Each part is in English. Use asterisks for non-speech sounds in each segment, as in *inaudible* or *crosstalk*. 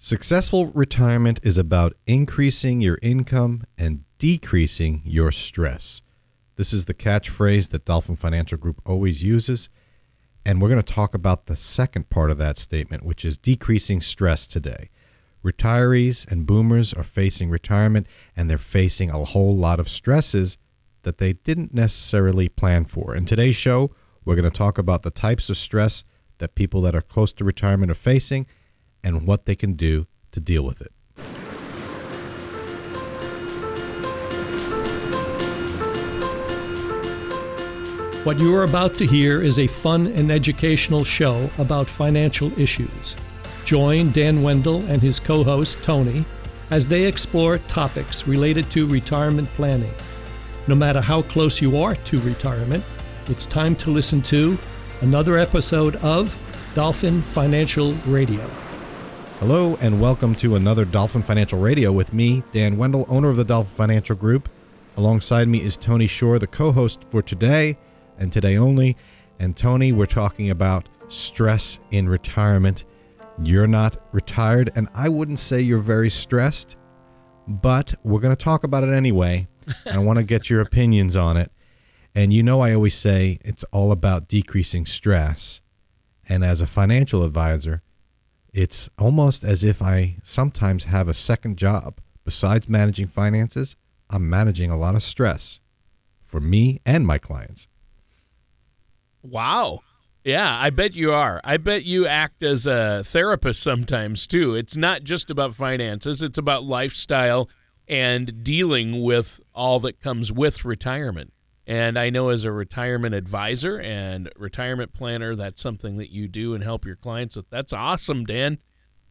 Successful retirement is about increasing your income and decreasing your stress. This is the catchphrase that Dolphin Financial Group always uses. And we're going to talk about the second part of that statement, which is decreasing stress today. Retirees and boomers are facing retirement and they're facing a whole lot of stresses that they didn't necessarily plan for. In today's show, we're going to talk about the types of stress that people that are close to retirement are facing and what they can do to deal with it. What you are about to hear is a fun and educational show about financial issues. Join Dan Wendell and his co host, Tony, as they explore topics related to retirement planning. No matter how close you are to retirement, it's time to listen to another episode of Dolphin Financial Radio. Hello, and welcome to another Dolphin Financial Radio with me, Dan Wendell, owner of the Dolphin Financial Group. Alongside me is Tony Shore, the co host for today and today only. And Tony, we're talking about stress in retirement. You're not retired, and I wouldn't say you're very stressed, but we're going to talk about it anyway. I want to get your opinions on it. And you know, I always say it's all about decreasing stress. And as a financial advisor, it's almost as if I sometimes have a second job. Besides managing finances, I'm managing a lot of stress for me and my clients. Wow. Yeah, I bet you are. I bet you act as a therapist sometimes too. It's not just about finances, it's about lifestyle and dealing with all that comes with retirement. And I know as a retirement advisor and retirement planner, that's something that you do and help your clients with. That's awesome, Dan.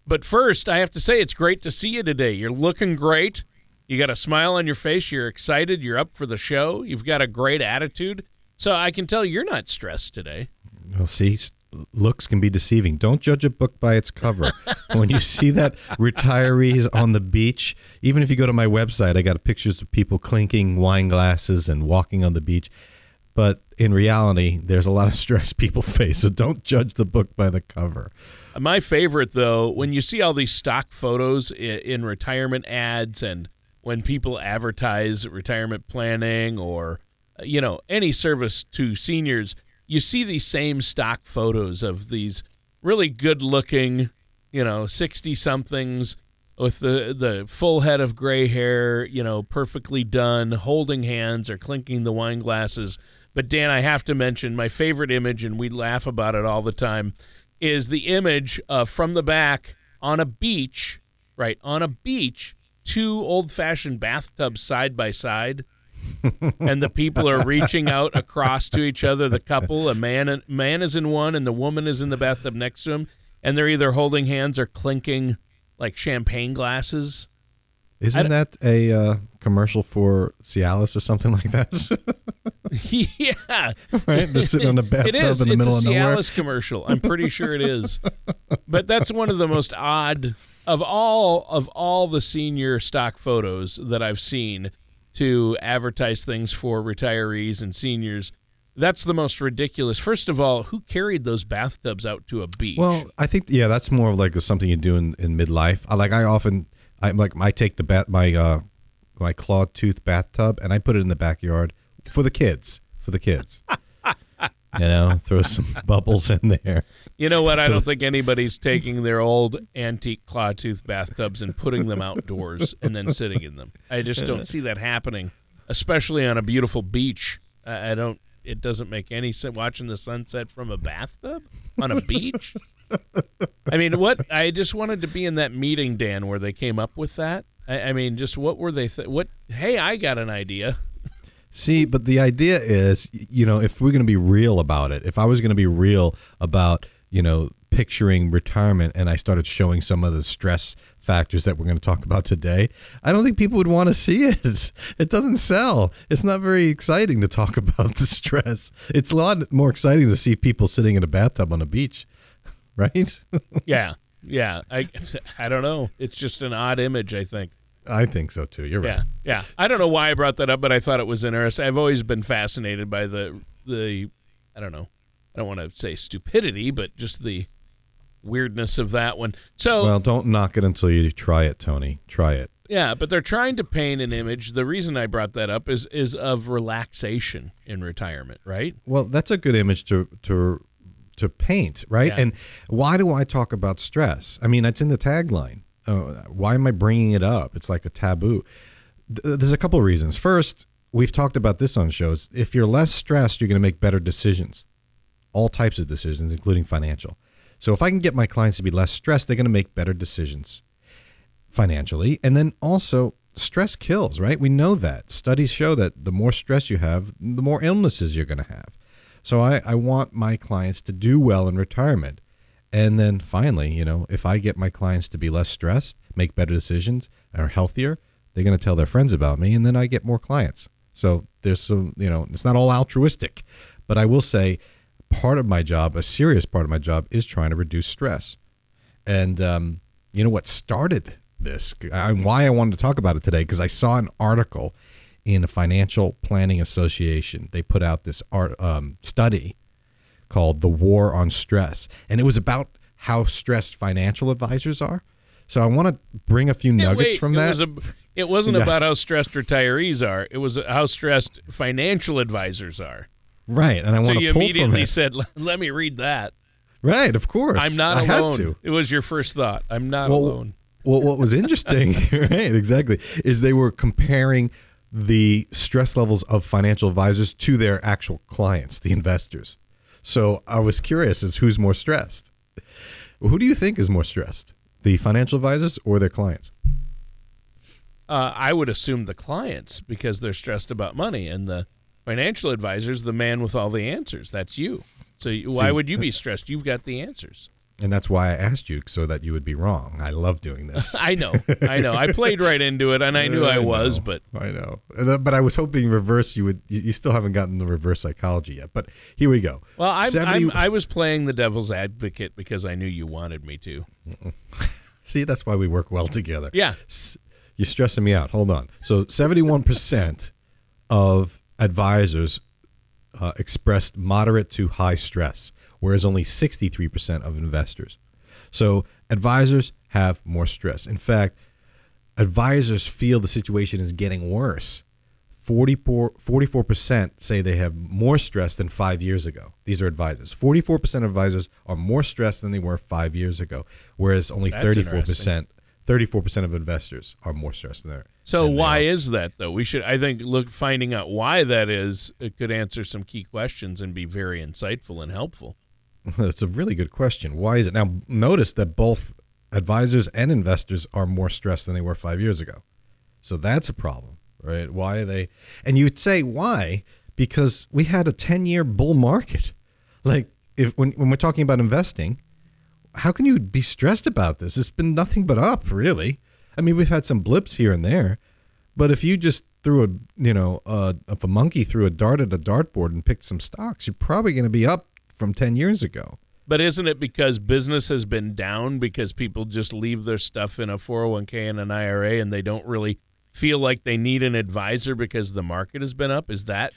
But first, I have to say, it's great to see you today. You're looking great. You got a smile on your face. You're excited. You're up for the show. You've got a great attitude. So I can tell you're not stressed today. Well, see, looks can be deceiving. Don't judge a book by its cover. *laughs* when you see that retirees on the beach, even if you go to my website, I got pictures of people clinking wine glasses and walking on the beach. But in reality, there's a lot of stress people *laughs* face. So don't judge the book by the cover. My favorite, though, when you see all these stock photos in retirement ads and when people advertise retirement planning or you know, any service to seniors, you see these same stock photos of these really good looking, you know, 60 somethings with the, the full head of gray hair, you know, perfectly done, holding hands or clinking the wine glasses. But Dan, I have to mention my favorite image, and we laugh about it all the time, is the image uh, from the back on a beach, right? On a beach, two old fashioned bathtubs side by side and the people are reaching out across to each other. The couple, a man, man is in one, and the woman is in the bathtub next to him, and they're either holding hands or clinking like champagne glasses. Isn't that a uh, commercial for Cialis or something like that? *laughs* yeah, right. They're sitting on a *laughs* bathtub it is. in the it's middle a of nowhere. Cialis commercial. I'm pretty sure it is. but that's one of the most odd of all of all the senior stock photos that I've seen to advertise things for retirees and seniors. That's the most ridiculous. First of all, who carried those bathtubs out to a beach? Well, I think yeah, that's more of like something you do in, in midlife. I like I often I like I take the bat my uh my claw tooth bathtub and I put it in the backyard for the kids for the kids. You know, throw some *laughs* bubbles in there. You know what? I don't think anybody's taking their old antique clawtooth bathtubs and putting them outdoors and then sitting in them. I just don't see that happening, especially on a beautiful beach. I, I don't. It doesn't make any sense watching the sunset from a bathtub on a beach. I mean, what? I just wanted to be in that meeting, Dan, where they came up with that. I, I mean, just what were they? Th- what? Hey, I got an idea. See, but the idea is, you know, if we're going to be real about it, if I was going to be real about, you know, picturing retirement and I started showing some of the stress factors that we're going to talk about today, I don't think people would want to see it. *laughs* It doesn't sell. It's not very exciting to talk *laughs* about the stress. It's a lot more exciting to see people sitting in a bathtub on a beach, *laughs* right? yeah. Yeah. I I don't know. It's just an odd image, I think. I think so too. You're right. Yeah, yeah. I don't know why I brought that up, but I thought it was interesting. I've always been fascinated by the the I don't know. I don't want to say stupidity, but just the weirdness of that one. So Well, don't knock it until you try it, Tony. Try it. yeah, but they're trying to paint an image. The reason I brought that up is is of relaxation in retirement, right? Well, that's a good image to to to paint, right? Yeah. And why do I talk about stress? I mean, it's in the tagline. Uh, why am I bringing it up? It's like a taboo. Th- There's a couple of reasons. First, we've talked about this on shows. If you're less stressed, you're going to make better decisions, all types of decisions, including financial. So if I can get my clients to be less stressed, they're going to make better decisions financially. And then also, stress kills, right? We know that. Studies show that the more stress you have, the more illnesses you're going to have. So I, I want my clients to do well in retirement. And then finally, you know, if I get my clients to be less stressed, make better decisions, are healthier, they're going to tell their friends about me, and then I get more clients. So there's some, you know, it's not all altruistic, but I will say part of my job, a serious part of my job, is trying to reduce stress. And um, you know what started this and why I wanted to talk about it today because I saw an article in a financial planning association. They put out this art um, study called "The War on Stress," and it was about how stressed financial advisors are. So I want to bring a few Yeah, nuggets wait, from it that. Was it wasn't *laughs* Yes. about how stressed retirees are. It was how stressed financial advisors are. right, and I So want to pull from it. So you immediately said, "Let me read that." Right, of course. I'm not I had alone. to. It was your first thought. I'm not Well, alone. Well, what was interesting, *laughs* *laughs* right, exactly, is they were comparing the stress levels of financial advisors to their actual clients, the investors. So I was curious as who's more stressed. Who do you think is more stressed, the financial advisors or their clients? Uh, I would assume the clients because they're stressed about money, and the financial advisors, the man with all the answers. That's you. So why See, would you be stressed? You've got the answers. And that's why I asked you so that you would be wrong. I love doing *laughs* this. I know. I know. I played right into it, and I knew I *laughs* was, know, but I know. But I was hoping reverse. You would. You you still haven't gotten the reverse psychology yet. But here we go. well, I'm, 70 I'm, I was playing the devil's advocate because I knew you wanted me to. *laughs* See, that's why we work well together. Yeah. You're stressing me out. Hold on. So, 71% of advisors uh, expressed moderate to high stress, whereas only 63% of investors. So, advisors have more stress. In fact, advisors feel the situation is getting worse. 44, 44% say they have more stress than five years ago. These are advisors. 44% of advisors are more stressed than they were five years ago, whereas only That's 34%, 34% of investors are more stressed than they So than why is that though? We should I think look finding out why that is it could answer some key questions and be very insightful and helpful. That's a really good question. Why is it? Now, notice that both advisors and investors are more stressed than they were five years ago. So that's a problem, right? Why are they? And you'd say, why? Because we had a 10 year bull market. Like, if when, when we're talking about investing, how can you be stressed about this? It's been nothing but up, really. I mean, we've had some blips here and there, but if you just threw a, you know, uh, if a monkey threw a dart at a dartboard and picked some stocks, you're probably going to be up from 10 years ago. But isn't it because business has been down because people just leave their stuff in a 401k and an IRA and they don't really feel like they need an advisor because the market has been up? Is that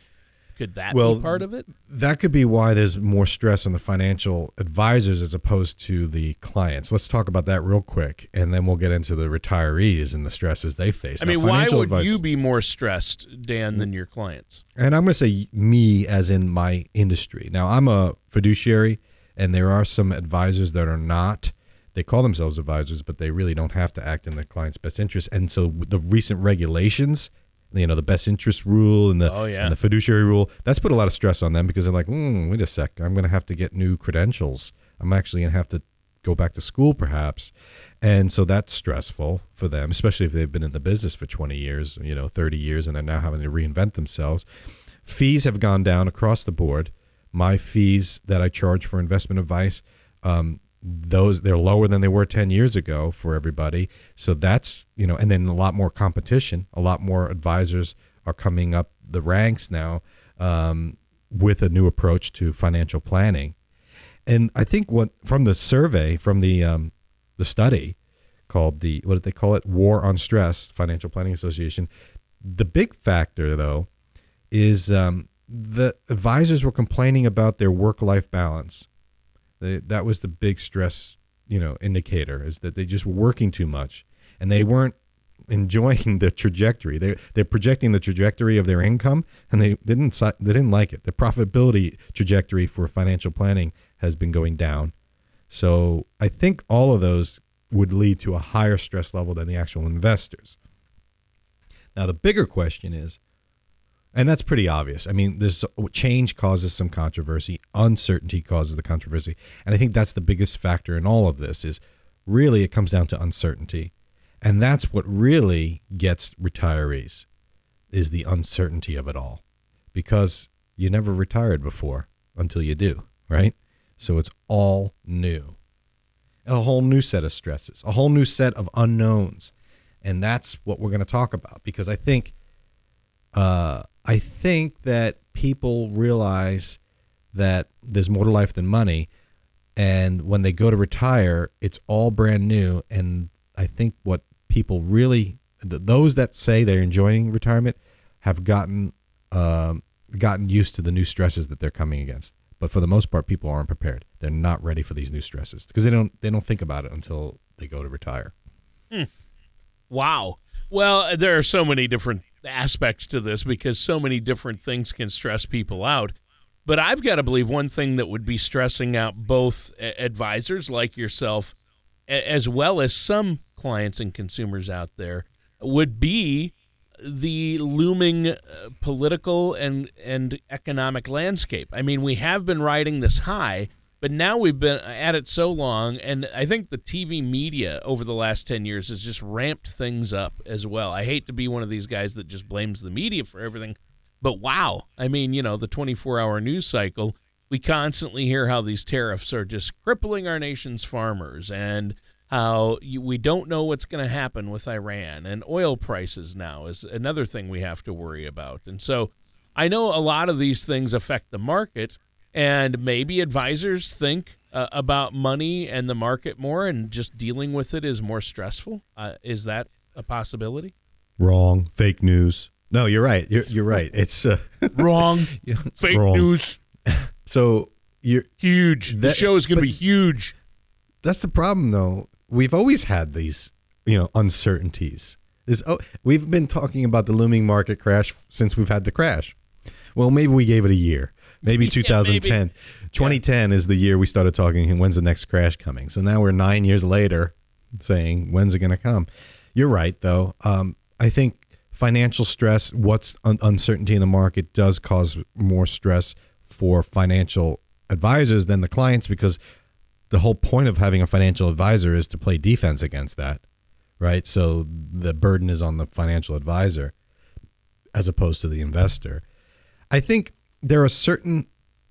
could that Well, be part of it? That could be why there's more stress on the financial advisors as opposed to the clients. Let's talk about that real quick, and then we'll get into the retirees and the stresses they face. I Now, mean, why would advisors- you be more stressed, Dan, than your clients? And I'm going to say me as in my industry. Now, I'm a fiduciary, and there are some advisors that are not. They call themselves advisors, but they really don't have to act in the client's best interest. And so the recent regulations, you know, the best interest rule and the, Oh, yeah. and the fiduciary rule, that's put a lot of stress on them because they're like, hmm, wait a sec, I'm going to have to get new credentials. I'm actually going to have to go back to school perhaps. And so that's stressful for them, especially if they've been in the business for 20 years, you know, 30 years, and they're now having to reinvent themselves. Fees have gone down across the board. My fees that I charge for investment advice, um, those they're lower than they were 10 years ago for everybody. So that's, you know, and then a lot more competition. A lot more advisors are coming up the ranks now um, with a new approach to financial planning. And I think what from the survey, from the um, the study called the what did they call it? War on Stress Financial Planning Association. The big factor though is um, the advisors were complaining about their work life balance. They, that was the big stress you know indicator is that they just were working too much and they weren't enjoying *laughs* the trajectory. They they're projecting the trajectory of their income, and they didn't they didn't like it. The profitability trajectory for financial planning has been going down. So I think all of those would lead to a higher stress level than the actual investors. Now the bigger question is, and that's pretty obvious. I mean, this change causes some controversy, uncertainty causes the controversy, and I think that's the biggest factor in all of this. Is really it comes down to uncertainty and that's what really gets retirees is the uncertainty of it all. Because you never retired before until you do, right? So it's all new. A whole new set of stresses, a whole new set of unknowns. And that's what we're going to talk about because I think uh, I think that people realize that there's more to life than money and when they go to retire, it's all brand new and I think what people really those that say they're enjoying retirement have gotten um, gotten used to the new stresses that they're coming against. But for the most part, people aren't prepared. They're not ready for these new stresses because they don't they don't think about it until they go to retire. Hmm. Wow. Well, there are so many different aspects to this because so many different things can stress people out. But I've got to believe one thing that would be stressing out both advisors like yourself as well as some clients and consumers out there would be the looming uh, political and and economic landscape. I mean, we have been riding this high, but now we've been at it so long, and I think the TV media over the last ten years has just ramped things up as well. I hate to be one of these guys that just blames the media for everything, but wow, I mean, you know, the twenty-four hour news cycle we constantly hear how these tariffs are just crippling our nation's farmers and how you, we don't know what's going to happen with Iran and oil prices now is another thing we have to worry about. And so I know a lot of these things affect the market and maybe advisors think uh, about money and the market more and just dealing with it is more stressful. Uh, is that a possibility? Wrong. Fake news. No, you're right. You're, you're right. It's uh, *laughs* wrong. Fake wrong. news. *laughs* So you're huge. That, the show is going to be huge. That's the problem, though. We've always had these, you know, uncertainties. This, oh, we've been talking about the looming market crash since we've had the crash. Well, maybe we gave it a year. Maybe *laughs* yeah, 2010. Maybe. 2010 yeah. is the year we started talking. When's the next crash coming? So now we're nine years later, saying when's it going to come? You're right, though. Um, I think financial stress, what's un- uncertainty in the market, does cause more stress for financial advisors than the clients because the whole point of having a financial advisor is to play defense against that, right? So the burden is on the financial advisor as opposed to the investor. I think there are certain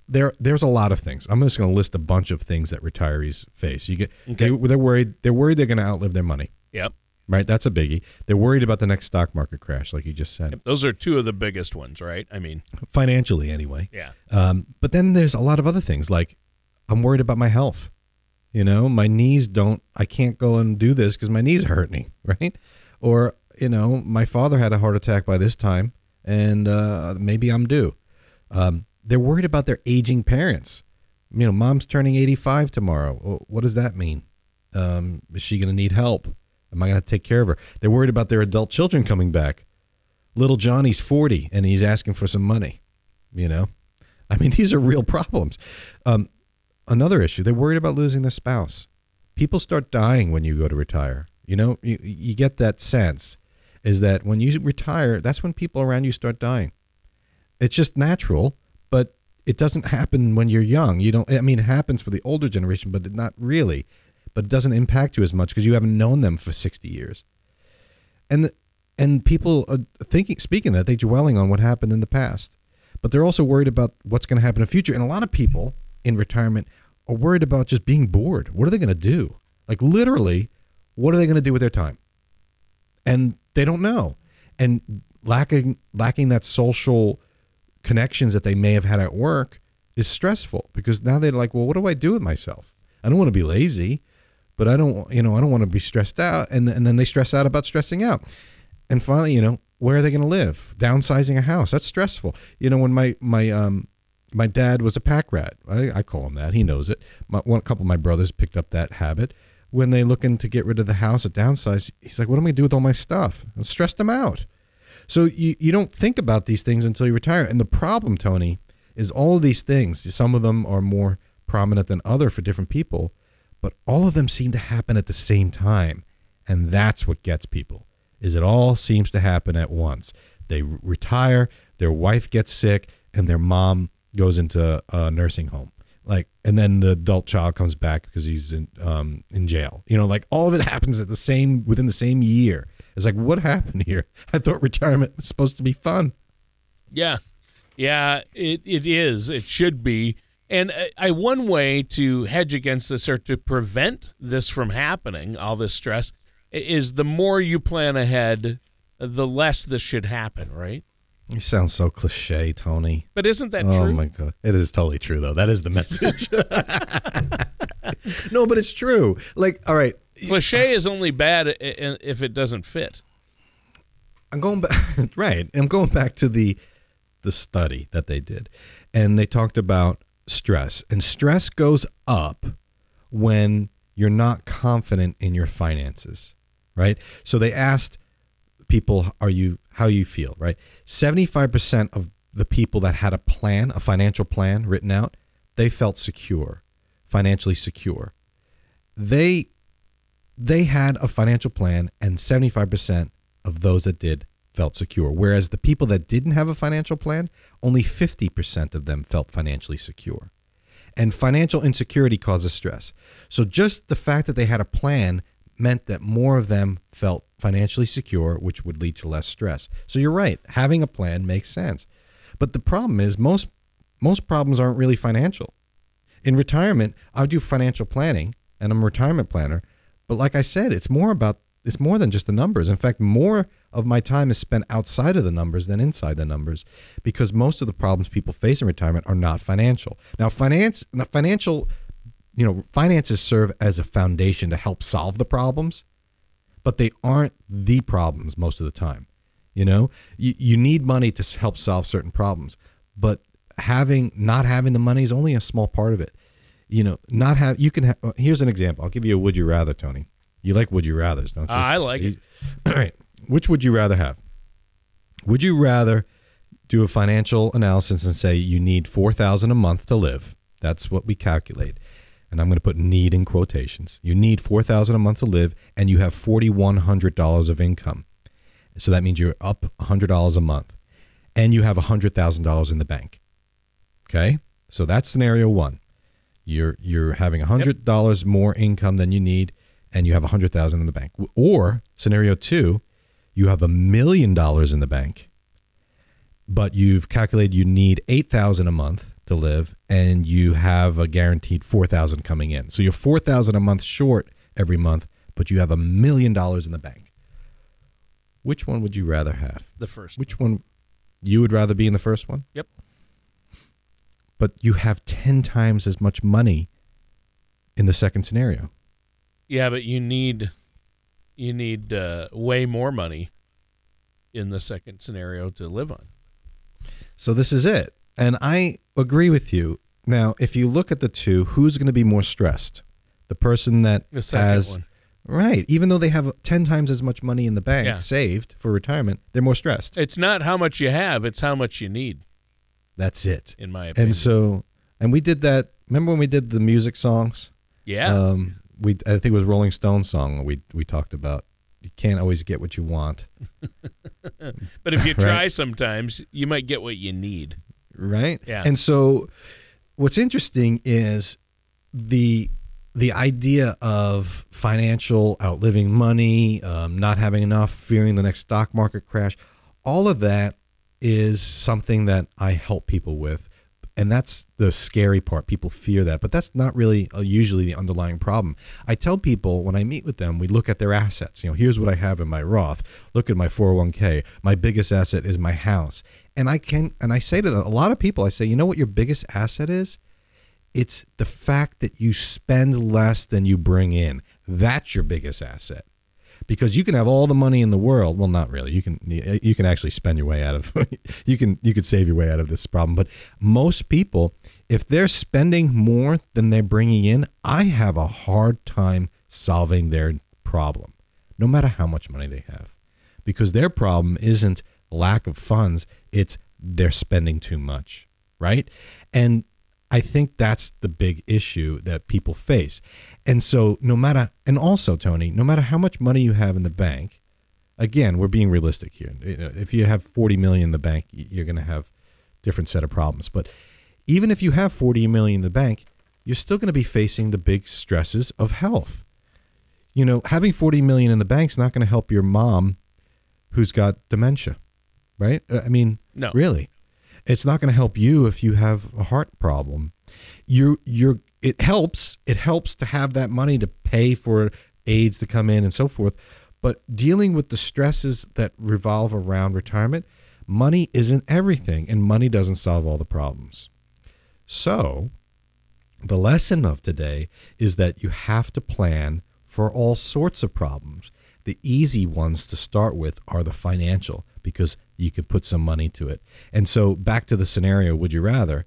there there's a lot of things. I'm just going to list a bunch of things that retirees face. You get okay. they, they're worried they're worried they're going to outlive their money. Yep right? That's a biggie. They're worried about the next stock market crash, like you just said. Yep, those are two of the biggest ones, right? I mean, financially, anyway. Yeah. Um, but then there's a lot of other things, like I'm worried about my health. You know, my knees don't. I can't go and do this because my knees hurt me, *laughs* right? Or you know, my father had a heart attack by this time, and uh, maybe I'm due. Um, they're worried about their aging parents. You know, mom's turning 85 tomorrow. What does that mean? Um, is she going to need help? Am I going to take care of her? They're worried about their adult children coming back. Little Johnny's 40 and he's asking for some money. You know, I mean, *laughs* these are real problems. Um, another issue, they're worried about losing their spouse. People start dying when you go to retire. You know, you, you get that sense is that when you retire, that's when people around you start dying. It's just natural, but it doesn't happen when you're young. You don't, I mean, it happens for the older generation, but not really but it doesn't impact you as much because you haven't known them for 60 years. And and people are thinking speaking that they're dwelling on what happened in the past. But they're also worried about what's going to happen in the future. And a lot of people in retirement are worried about just being bored. What are they going to do? Like literally, what are they going to do with their time? And they don't know. And lacking lacking that social connections that they may have had at work is stressful because now they're like, well, what do I do with myself? I don't want to be lazy but I don't, you know, I don't want to be stressed out. And, and then they stress out about stressing out. And finally, you know, where are they going to live? Downsizing a house. That's stressful. You know, when my, my, um, my dad was a pack rat. I, I call him that. He knows it. My, one couple of my brothers picked up that habit. when they looking to get rid of the house at downsize, he's like, "What am I gonna do with all my stuff?" I stressed them out. So you you don't think about these things until you retire. And the problem, Tony, is all of these things. Some of them are more prominent than other for different people, but all of them seem to happen at the same time, and that's what gets people. Is it all seems to happen at once? They retire, their wife gets sick, and their mom goes into a nursing home like and then the adult child comes back because he's in um in jail you know like all of it *laughs* happens at the same within the same year it's like what happened here *laughs* i thought retirement was supposed to be fun yeah yeah it, it is it should be and I, I one way to hedge against this or to prevent this from happening all this stress is the more you plan ahead the less this should happen right you sound so cliche, Tony. But isn't that oh true? Oh my god, it is totally true though. That is the message. *laughs* *laughs* no, but it's true. Like, all right, cliche is only bad if it doesn't fit. I'm going back. *laughs* Right, I'm going back to the the study that they did, and they talked about stress, and stress goes up when you're not confident in your finances. Right. So they asked people, "Are you how you feel, right? 75% of the people that had a plan, a financial plan written out, they felt secure, financially secure. They they had a financial plan and 75% of those that did felt secure. Whereas the people that didn't have a financial plan, only 50% of them felt financially secure. And financial insecurity causes stress. So just the fact that they had a plan meant that more of them felt financially secure, which would lead to less stress. So you're right, having a plan makes sense. But the problem is most most problems aren't really financial. In retirement, I do financial planning and I'm a retirement planner, but like I said, it's more about it's more than just the numbers. In fact, more of my time is spent outside of the numbers than inside the numbers because most of the problems people face in retirement are not financial. Now, finance the financial you know, finances serve as a foundation to help solve the problems, but they aren't the problems most of the time. You know, you, you need money to help solve certain problems, but having not having the money is only a small part of it. You know, not have you can have. Uh, here's an example. I'll give you a would you rather, Tony. You like would you rather's, don't you? Uh, I like you, it. All right. Which would you rather have? Would you rather do a financial analysis and say you need four thousand a month to live? That's what we calculate and I'm going to put need in quotations. You need 4000 a month to live and you have $4100 of income. So that means you're up $100 a month and you have $100,000 in the bank. Okay? So that's scenario 1. You're you're having $100 yep. more income than you need and you have a 100,000 in the bank. Or scenario 2, you have a million dollars in the bank but you've calculated you need 8000 a month to live and you have a guaranteed 4000 coming in. So you're 4000 a month short every month, but you have a million dollars in the bank. Which one would you rather have? The first. Which one you would rather be in the first one? Yep. But you have 10 times as much money in the second scenario. Yeah, but you need you need uh, way more money in the second scenario to live on. So this is it. And I agree with you. Now, if you look at the two, who's going to be more stressed? The person that the has one. right, even though they have 10 times as much money in the bank yeah. saved for retirement, they're more stressed. It's not how much you have, it's how much you need. That's it. In my opinion. And so and we did that remember when we did the music songs? Yeah. Um we I think it was Rolling Stone song we we talked about you can't always get what you want. *laughs* but if you *laughs* try right? sometimes, you might get what you need right? Yeah. And so what's interesting is the the idea of financial outliving money, um, not having enough, fearing the next stock market crash, all of that is something that I help people with and that's the scary part. People fear that, but that's not really uh, usually the underlying problem. I tell people when I meet with them, we look at their assets. You know, here's what I have in my Roth. Look at my 401k. My biggest asset is my house. And I can and I say to them, a lot of people, I say, you know what your biggest asset is? It's the fact that you spend less than you bring in. That's your biggest asset because you can have all the money in the world. Well, not really. You can you can actually spend your way out of *laughs* you can you could save your way out of this problem. But most people, if they're spending more than they're bringing in, I have a hard time solving their problem, no matter how much money they have. Because their problem isn't lack of funds, it's they're spending too much, right? And I think that's the big issue that people face. And so, no matter, and also, Tony, no matter how much money you have in the bank, again, we're being realistic here. If you have 40 million in the bank, you're going to have different set of problems. But even if you have 40 million in the bank, you're still going to be facing the big stresses of health. You know, having 40 million in the bank is not going to help your mom who's got dementia, right? Uh, I mean, no. really. It's not going to help you if you have a heart problem. You you're it helps. It helps to have that money to pay for aides to come in and so forth. But dealing with the stresses that revolve around retirement, money isn't everything, and money doesn't solve all the problems. So, the lesson of today is that you have to plan for all sorts of problems. The easy ones to start with are the financial because you could put some money to it. And so, back to the scenario would you rather?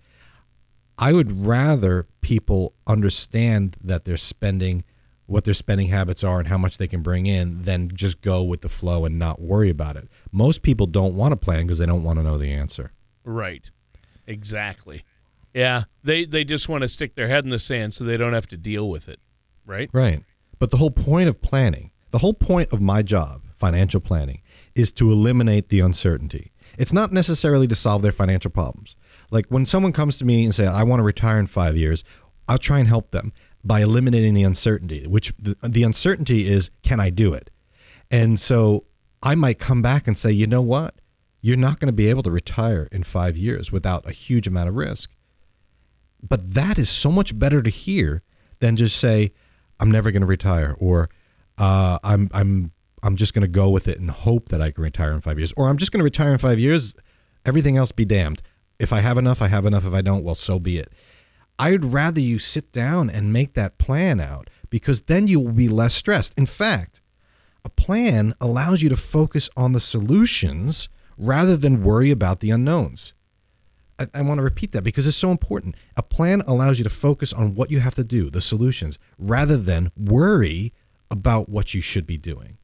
I would rather people understand that they're spending what their spending habits are and how much they can bring in than just go with the flow and not worry about it. Most people don't want to plan because they don't want to know the answer. Right. Exactly. Yeah, they they just want to stick their head in the sand so they don't have to deal with it, right? Right. But the whole point of planning, the whole point of my job, financial planning, is to eliminate the uncertainty. It's not necessarily to solve their financial problems. Like when someone comes to me and say, "I want to retire in 5 years," I'll try and help them by eliminating the uncertainty, which the, the uncertainty is can I do it? And so I might come back and say, "You know what? You're not going to be able to retire in 5 years without a huge amount of risk." But that is so much better to hear than just say, "I'm never going to retire," or uh, "I'm I'm I'm just going to go with it and hope that I can retire in five years," or "I'm just going to retire in five years. Everything else be damned. If I have enough, I have enough. If I don't, well, so be it." I'd rather you sit down and make that plan out because then you will be less stressed. In fact, a plan allows you to focus on the solutions rather than worry about the unknowns. I, I want to repeat that because it's so important. A plan allows you to focus on what you have to do, the solutions, rather than worry about what you should be doing.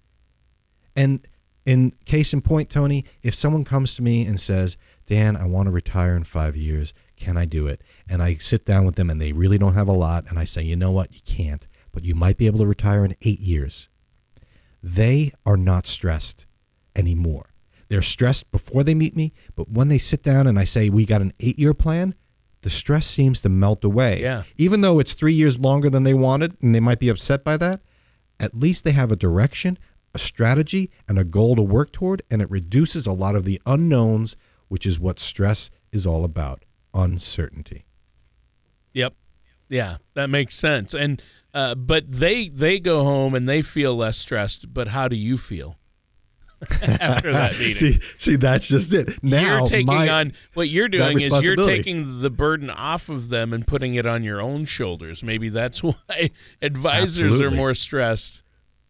And in case in point, Tony, if someone comes to me and says, Dan, I want to retire in five years, can I do it? And I sit down with them and they really don't have a lot, and I say, you know what, you can't, but you might be able to retire in eight years. They are not stressed anymore. They're stressed before they meet me, but when they sit down and I say, we got an eight year plan, the stress seems to melt away. Yeah. Even though it's three years longer than they wanted and they might be upset by that, at least they have a direction, a strategy, and a goal to work toward, and it reduces a lot of the unknowns, which is what stress is all about uncertainty. Yep. Yeah, that makes sense. And uh, but they they go home and they feel less stressed. But how do you feel *laughs* after that *laughs* meeting? see, see, that's just it. Now you're taking my, on what you're doing is you're taking the burden off of them and putting it on your own shoulders. Maybe that's *laughs* why advisors are more stressed.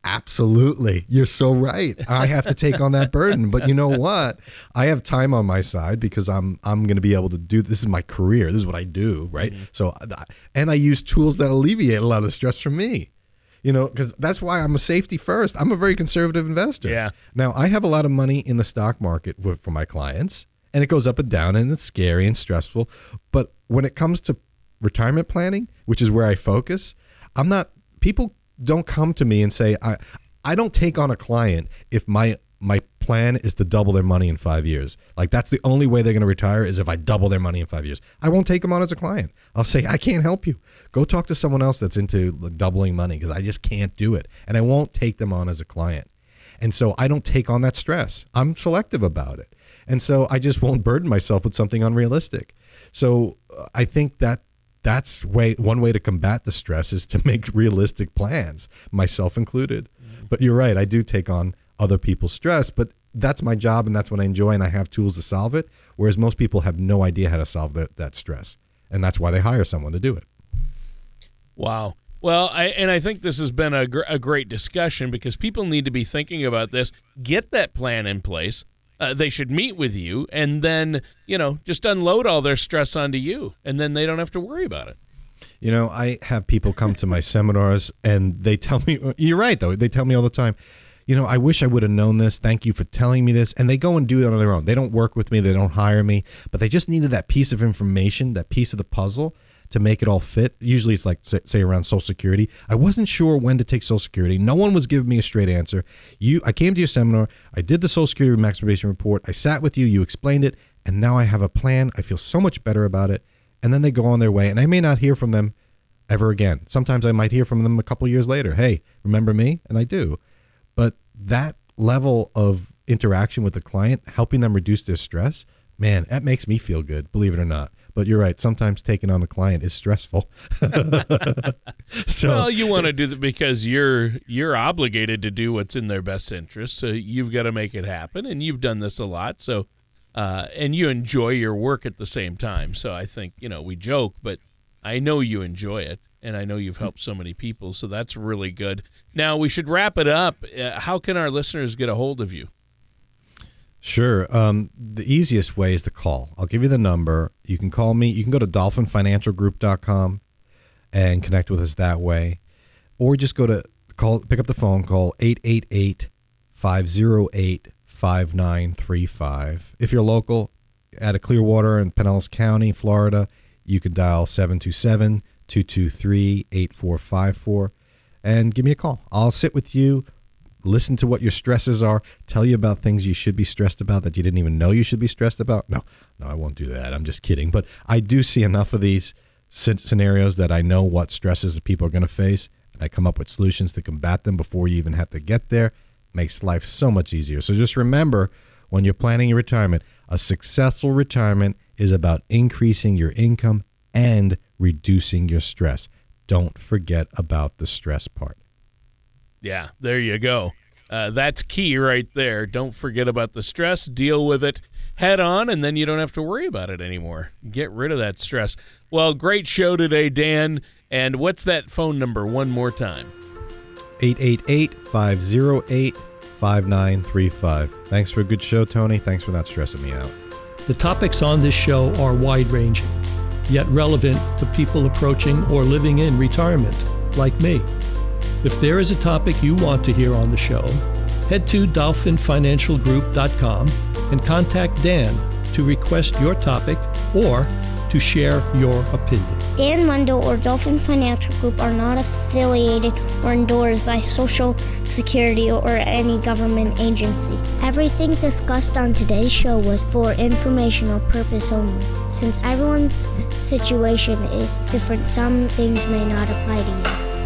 Absolutely. You're so right. I have to take on that burden. But you know what? I have time on my side because I'm I'm going to be able to do this is my career. This is what I do, right? Mm-hmm. So uh, and I use tools that alleviate a lot of the stress from me. You know, cuz that's why I'm a safety first. I'm a very conservative investor. Yeah. Now, I have a lot of money in the stock market for, for my clients, and it goes up and down and it's scary and stressful, but when it comes to retirement planning, which is where I focus, I'm not people don't come to me and say I I don't take on a client if my my plan is to double their money in 5 years. Like that's the only way they're going to retire is if I double their money in 5 years. I won't take them on as a client. I'll say I can't help you. Go talk to someone else that's into doubling money because I just can't do it and I won't take them on as a client. And so I don't take on that stress. I'm selective about it. And so I just won't burden myself with something unrealistic. So uh, I think that that's way one way to combat the stress is to *laughs* make realistic plans, myself included. Mm-hmm. But you're right, I do take on other people's stress, but that's my job and that's what I enjoy and I have tools to solve it. Whereas most people have no idea how to solve that, that stress. And that's why they hire someone to do it. Wow. Well, I, and I think this has been a, gr- a great discussion because people need to be thinking about this. Get that plan in place. Uh, they should meet with you and then, you know, just unload all their stress onto you, and then they don't have to worry about it. You know, I have people come to my *laughs* seminars and they tell me, you're right, though. They tell me all the time, you know, I wish I would have known this. Thank you for telling me this. And they go and do it on their own. They don't work with me, they don't hire me, but they just needed that piece of information, that piece of the puzzle to make it all fit. Usually it's like, say, say around Social Security. I wasn't sure when to take Social Security. No one was giving me a straight answer. You, I came to your seminar, I did the Social Security maximization report, I sat with you, you explained it, and now I have a plan. I feel so much better about it. And then they go on their way, and I may not hear from them ever again. Sometimes I might hear from them a couple years later. Hey, remember me? And I do. But that level of interaction with the client, helping them reduce their stress, man, that makes me feel good, believe it or not. But you're right. Sometimes taking on a client is stressful. *laughs* so well, you want to do that because you're you're obligated to do what's in their best interest. So you've got to make it happen, and you've done this a lot. So uh, and you enjoy your work at the same time. So I think you know we joke, but I know you enjoy it, and I know you've helped so many people. So that's really good. Now we should wrap it up. Uh, how can our listeners get a hold of you? Sure. Um, the easiest way is to call. I'll give you the number. You can call me. You can go to dolphinfinancialgroup.com and connect with us that way. Or just go to call, pick up the phone, call 888 508 5935. If you're local at a Clearwater in Pinellas County, Florida, you can dial 727 223 8454 and give me a call. I'll sit with you, listen to what your stresses are, tell you about things you should be stressed about that you didn't even know you should be stressed about. No, no, I won't do that. I'm just kidding. But I do see enough of these scenarios that I know what stresses the people are going to face. And I come up with solutions to combat them before you even have to get there makes life so much easier. So just remember when you're planning your retirement, a successful retirement is about increasing your income and reducing your stress. Don't forget about the stress part. Yeah, there you go. Uh, that's key right there. Don't forget about the stress. Deal with it head on, and then you don't have to worry about it anymore. Get rid of that stress. Well, great show today, Dan. And what's that phone number one more time? 888 508 5935. Thanks for a good show, Tony. Thanks for not stressing me out. The topics on this show are wide ranging, yet relevant to people approaching or living in retirement, like me. If there is a topic you want to hear on the show, head to dolphinfinancialgroup.com and contact Dan to request your topic or to share your opinion. Dan Wendell or Dolphin Financial Group are not affiliated or endorsed by Social Security or any government agency. Everything discussed on today's show was for informational purpose only. Since everyone's situation is different, some things may not apply to you.